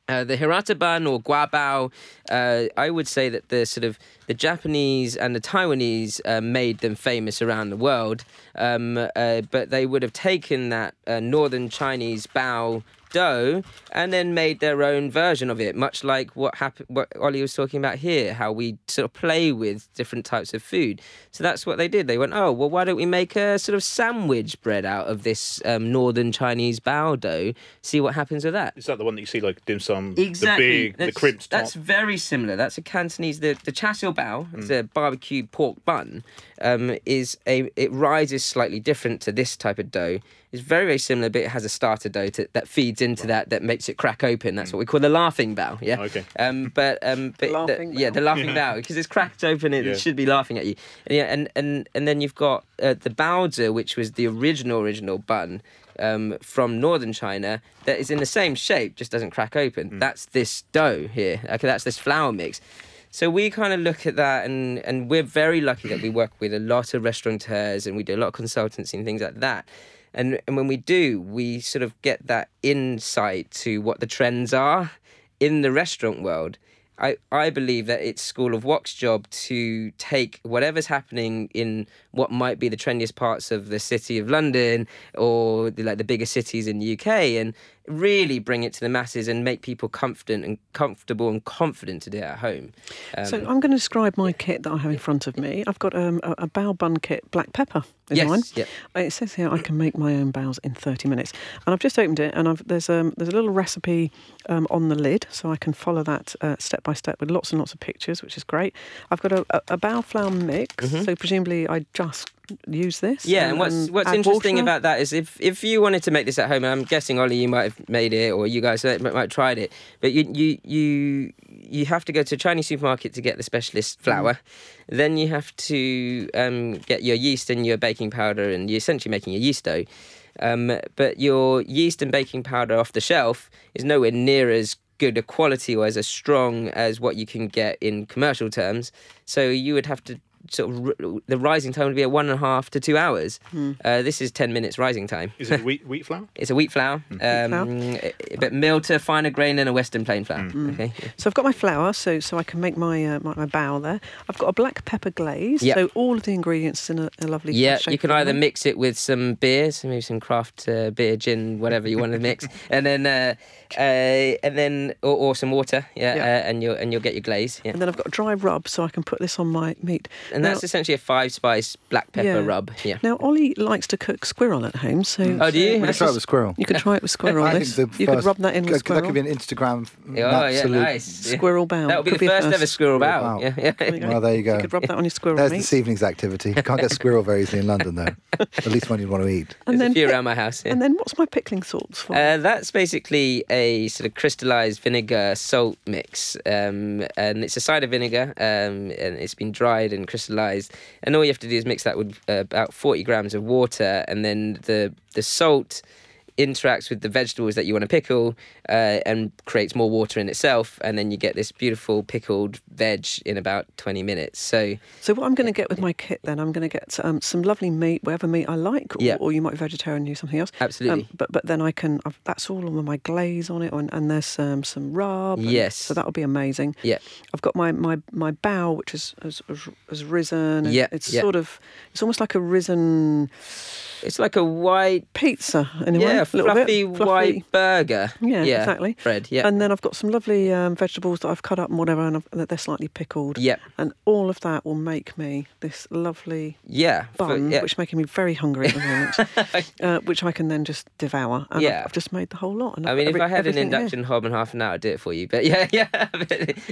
S4: Uh, the hirata bun or guabao, uh, I would say that the sort of the Japanese and the Taiwanese uh, made them famous around the world, um, uh, but they would have taken that uh, northern Chinese bao dough and then made their own version of it, much like what happened, what Ollie was talking about here, how we sort of play with different types of food. So that's what they did. They went, oh well, why don't we make a sort of sandwich bread out of this um, northern Chinese bao dough? See what happens with that.
S3: Is that the one that you see like dim sum?
S4: Exactly.
S3: The big, the
S4: That's-
S3: crimped top.
S4: That's very similar. That's a Cantonese. The the char siu bao,
S3: Mm.
S4: it's a barbecue pork bun, um, is a it rises slightly different to this type of dough. It's very very similar, but it has a starter dough to, that feeds into that that makes it crack open. That's what we call the laughing bao. Yeah.
S3: Mm. Okay.
S4: Um, but um, but the-
S1: laughing
S4: yeah, the laughing <laughs> bao because it's cracked open. It,
S3: Yeah.
S4: it should be laughing at you. And yeah, and and and then you've got uh, the baozi, which was the original original bun um, from northern China that is in the same shape, just doesn't crack open. That's this dough here. Okay, that's this flour mix. So we kind of look at that, and and we're very lucky that we work with a lot of restaurateurs, and we do a lot of consultancy and things like that. And and when we do, we sort of get that insight to what the trends are in the restaurant world. I, I believe that it's School of Wok's job to take whatever's happening in what might be the trendiest parts of the city of London or the, like the bigger cities in the UK and really bring it to the masses and make people confident and comfortable and confident to do it at home. Um,
S1: So I'm going to describe my kit that I have in front of me. I've got um, a, a bao bun kit, black pepper is
S4: Yes,
S1: mine.
S4: yeah.
S1: Uh, It says here I can make my own baos in 30 minutes, and I've just opened it, and I've, there's um, there's a little recipe um, on the lid, so I can follow that uh, step by step with lots and lots of pictures, which is great. I've got a, a, a bao flour mix, so presumably I just use this.
S4: Yeah, and what's what's interesting
S1: water.
S4: about that is if if you wanted to make this at home, and I'm guessing Ollie, you might have made it, or you guys might, might have tried it, but you you you you have to go to a Chinese supermarket to get the specialist flour. Then you have to um, get your yeast and your baking powder, and you're essentially making a yeast dough. Um, but your yeast and baking powder off the shelf is nowhere near as good a quality or as strong as what you can get in commercial terms. So you would have to sort of r- the rising time would be at one and a half to two hours. Uh, this is ten minutes rising time.
S3: Is it <laughs> wheat wheat flour?
S4: It's a wheat flour, um,
S1: flour.
S4: but milled to finer grain than a Western plain flour. Okay.
S1: So I've got my flour, so so I can make my uh, my, my bowl there. I've got a black pepper glaze,
S4: Yep.
S1: so all of the ingredients in a, a lovely.
S4: Yeah,
S1: shape
S4: you can either mix it with some beers, maybe some craft uh, beer, gin, whatever you want to mix, <laughs> and then uh, uh, and then or, or some water, yeah,
S1: Yeah.
S4: Uh, and you'll and you'll get your glaze, yeah.
S1: And then I've got a dry rub, so I can put this on my meat.
S4: And
S1: Now-
S4: that's essentially a five spice black pepper
S1: Yeah.
S4: rub, yeah.
S1: Now Ollie likes to cook squirrel at home, so
S4: Oh, do you?
S2: We could try it with squirrel.
S1: you could try it with <laughs> squirrel.
S2: I
S1: this.
S2: think the
S1: you could
S2: first-
S1: rub that in with
S2: that could be an Instagram.
S4: Oh, yeah,
S2: absolute-
S4: nice. Yeah.
S1: Squirrel bao.
S4: That would be
S1: Could
S4: the
S1: a
S4: first ever squirrel bao.
S2: bao.
S4: Yeah, yeah.
S1: There you go.
S2: Well, there you go.
S1: You could rub that on your squirrel
S2: There's
S1: meat.
S2: this evening's activity. You Can't get squirrel very easily in London, though. <laughs> At least one you'd want to eat.
S1: and
S4: There's
S1: then
S4: a few around my house. Yeah.
S1: and then what's my pickling salts for?
S4: Uh, that's basically a sort of crystallized vinegar salt mix, um, and it's a cider vinegar, um, and it's been dried and crystallized. And all you have to do is mix that with uh, about forty grams of water, and then the the salt interacts with the vegetables that you want to pickle uh, and creates more water in itself and then you get this beautiful pickled veg in about 20 minutes so
S1: So what I'm going to get with my kit then, I'm going to get um, some lovely meat, whatever meat I like, or,
S4: Yeah.
S1: or you might be vegetarian use something else.
S4: Absolutely.
S1: Um, but but then I can, I've, that's all of my glaze on it, and, and there's um, some rub.
S4: Yes.
S1: So that'll be amazing.
S4: yeah
S1: I've got my my my bao, which is has, has, has risen. and
S4: Yeah,
S1: It's
S4: yeah.
S1: sort of, it's almost like a risen
S4: it's like a white
S1: pizza anyway. a
S4: yeah
S1: a little
S4: fluffy, white burger
S1: Yeah, exactly.
S4: bread yeah
S1: And then I've got some lovely um, vegetables that I've cut up and whatever, and I've, they're slightly pickled.
S4: Yep.
S1: And all of that will make me this lovely
S4: Yeah, for-
S1: bun,
S4: yeah.
S1: which is making me very hungry at the moment, <laughs> uh, which I can then just devour. And
S4: Yeah.
S1: I've, I've just made the whole lot. And
S4: I mean,
S1: got
S4: if I had an
S1: everything here.
S4: induction hob in half an hour, I'd do it for you. But yeah, <laughs> yeah,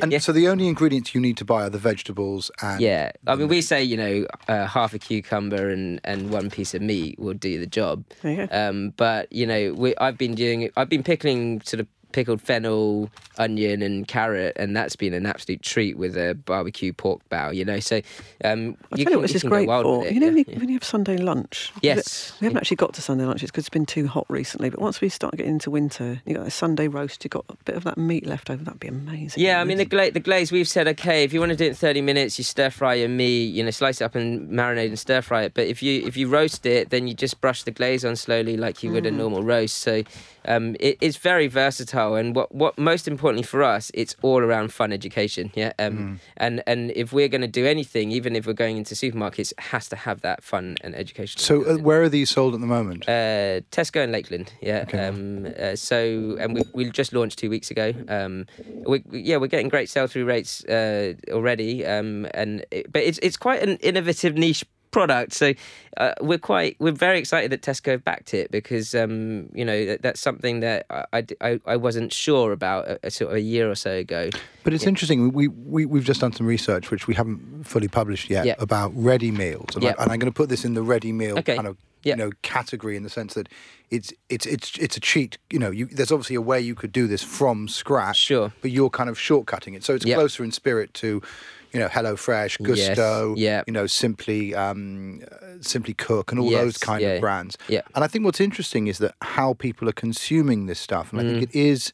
S2: And
S4: yeah.
S2: so the only ingredients you need to buy are the vegetables and
S4: yeah. I mean, we say you know uh, half a cucumber and, and one piece of meat will do the job.
S1: Go.
S4: Um, but you know, we I've been doing I've been pickling sort of pickled fennel, onion, and carrot, and that's been an absolute treat with a barbecue pork bao. You know, so um,
S1: I'll
S4: you
S1: tell you
S4: can-
S1: what this is great
S4: wild
S1: for.
S4: it,
S1: You know,
S4: yeah,
S1: when, you,
S4: yeah.
S1: when you have Sunday lunch.
S4: Yes.
S1: We haven't actually got to Sunday lunches because it's been too hot recently. But once we start getting into winter, you got a Sunday roast. You got a bit of that meat left over. That'd be amazing.
S4: Yeah, I mean the gla- the glaze. We've said okay, if you want to do it in thirty minutes, you stir fry your meat. You know, slice it up and marinate and stir fry it. But if you if you roast it, then you just brush the glaze on slowly like you would
S1: Mm.
S4: a normal roast. So um, it, it's very versatile. And what what most importantly for us, it's all around fun education. Yeah, um,
S2: Mm.
S4: and and if we're going to do anything, even if we're going into supermarkets, it has to have that fun and education.
S2: So uh, where are these sold at the moment?
S4: Uh, Tesco and Lakeland, yeah.
S2: Okay.
S4: Um, uh, so, and we we just launched two weeks ago. Um, we, we- yeah, we're getting great sell through rates uh, already. Um, and it, but it's it's quite an innovative niche product. So uh, we're quite we're very excited that Tesco have backed it because um, you know that, that's something that I, I, I- wasn't sure about a, a sort of a year or so ago.
S2: But it's interesting. We, we we've just done some research, which we haven't fully published yet,
S4: Yeah.
S2: about ready meals, and,
S4: Yeah.
S2: I, and I'm going to put this in the ready meal
S4: Okay.
S2: kind of
S4: Yeah.
S2: you know category in the sense that it's it's it's it's a cheat. You know, you, there's obviously a way you could do this from scratch,
S4: Sure.
S2: but you're kind of shortcutting it, so it's
S4: Yeah.
S2: closer in spirit to. You know, Hello Fresh,
S4: Yes.
S2: Gousto,
S4: Yeah.
S2: you know, Simply, um, uh, Simply Cook, and all
S4: Yes.
S2: those kind
S4: Yeah.
S2: of brands.
S4: Yeah.
S2: And I think what's interesting is that how people are consuming this stuff, and I
S4: Mm.
S2: think it is,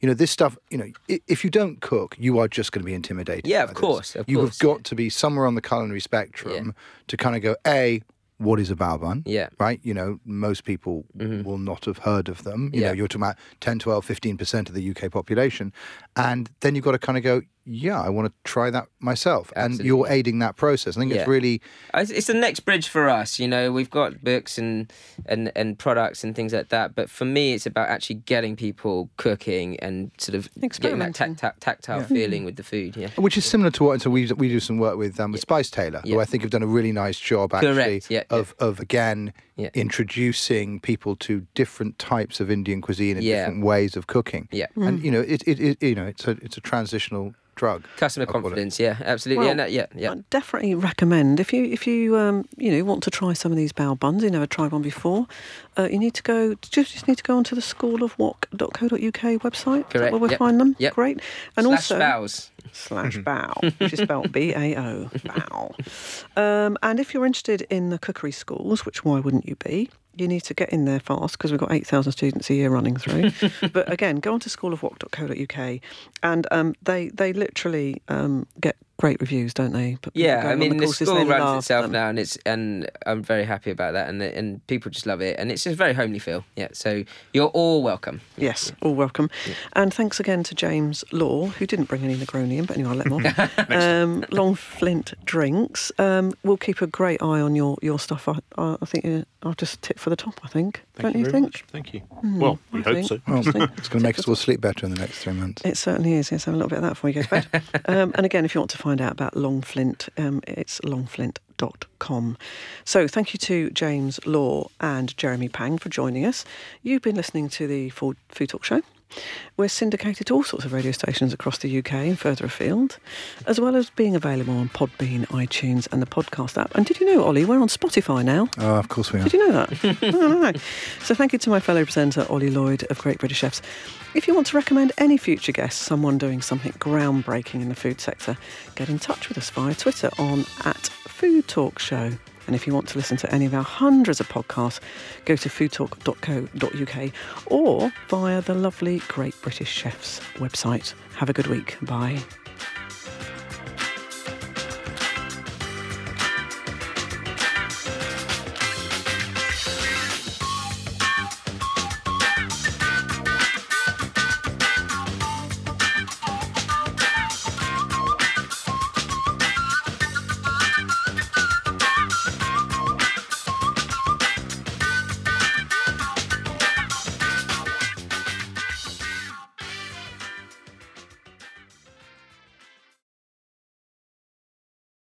S2: you know, this stuff. You know, if you don't cook, you are just going to be intimidated.
S4: Yeah, of course, of
S2: you
S4: course,
S2: have got to be somewhere on the culinary spectrum to kind of go, a, what is a bao bun?
S4: Yeah.
S2: Right. You know, most people will not have heard of them. You
S4: Yeah.
S2: know, you're talking about 10, 12, 15 percent of the UK population, and then you've got to kind of go, yeah, I want to try that myself, and you're aiding that process. I think
S4: Yeah.
S2: it's really
S4: it's the next bridge for us. You know, we've got books and, and, and products and things like that. But for me, it's about actually getting people cooking and sort of getting that
S1: Experimenting.
S4: tact- tactile feeling with the food. Yeah.
S2: Which is similar to what, so we we do some work with um, with Spice Tailor, who I think have done a really nice job actually
S4: Correct, yeah,
S2: of of again
S4: Yeah.
S2: introducing people to different types of Indian cuisine and
S4: Yeah.
S2: different ways of cooking.
S4: Yeah.
S2: and you know it, it, it you know it's a it's a transitional drug.
S4: Customer
S2: I'll
S4: confidence. Yeah, absolutely.
S1: Well,
S4: yeah, no, yeah, yeah.
S1: I definitely recommend if you if you um, you know want to try some of these bao buns, you never tried one before, uh, you need to go just just need to go onto the schoolofwok.co.uk website. Is that
S4: Correct,
S1: where we'll
S4: yep,
S1: find them.
S4: yep.
S1: Great. And
S4: Slash
S1: also
S4: baos.
S1: slash <laughs> bao, which is spelled B A O, bow. Um, and if you're interested in the cookery schools, which why wouldn't you be? You need to get in there fast because we've got 8,000 students a year running through. <laughs> but again, go on to schoolofwok.co.uk and um, they, they literally um, get great reviews, don't they? But
S4: Yeah, I mean the
S1: courses,
S4: school runs itself
S1: them.
S4: now, and it's and I'm very happy about that, and and people just love it, and it's just very homely feel. Yeah, so you're all welcome.
S1: Yes, all welcome. And thanks again to James Law, who didn't bring any Negroni in, but anyway, I'll let him <laughs> on. um, Longflint Drinks. Um, we'll keep a great eye on your, your stuff. I, I, I think uh, I'll just tip for the top, I think.
S3: Thank
S1: Don't you,
S3: very
S1: think?
S3: much. Thank you. well, we
S1: I
S3: hope
S1: think.
S3: so.
S2: Well, it's going <laughs> to make us all sleep better in the next three months.
S1: It certainly is. Yes, have a little bit of that before you go to bed. <laughs> um, and again, if you want to find out about Longflint, um, it's longflint.com. So thank you to James Law and Jeremy Pang for joining us. You've been listening to the Food Talk Show. We're syndicated to all sorts of radio stations across the UK and further afield, as well as being available on Podbean, iTunes, and the podcast app. And did you know, Ollie, we're on Spotify now?
S2: Oh, of course we are.
S1: Did you know that? <laughs> oh. So thank you to my fellow presenter, Ollie Lloyd of Great British Chefs. If you want to recommend any future guests, someone doing something groundbreaking in the food sector, get in touch with us via Twitter on at Food Talk Show. And if you want to listen to any of our hundreds of podcasts, go to foodtalk.co.uk or via the lovely Great British Chefs website. Have a good week. Bye.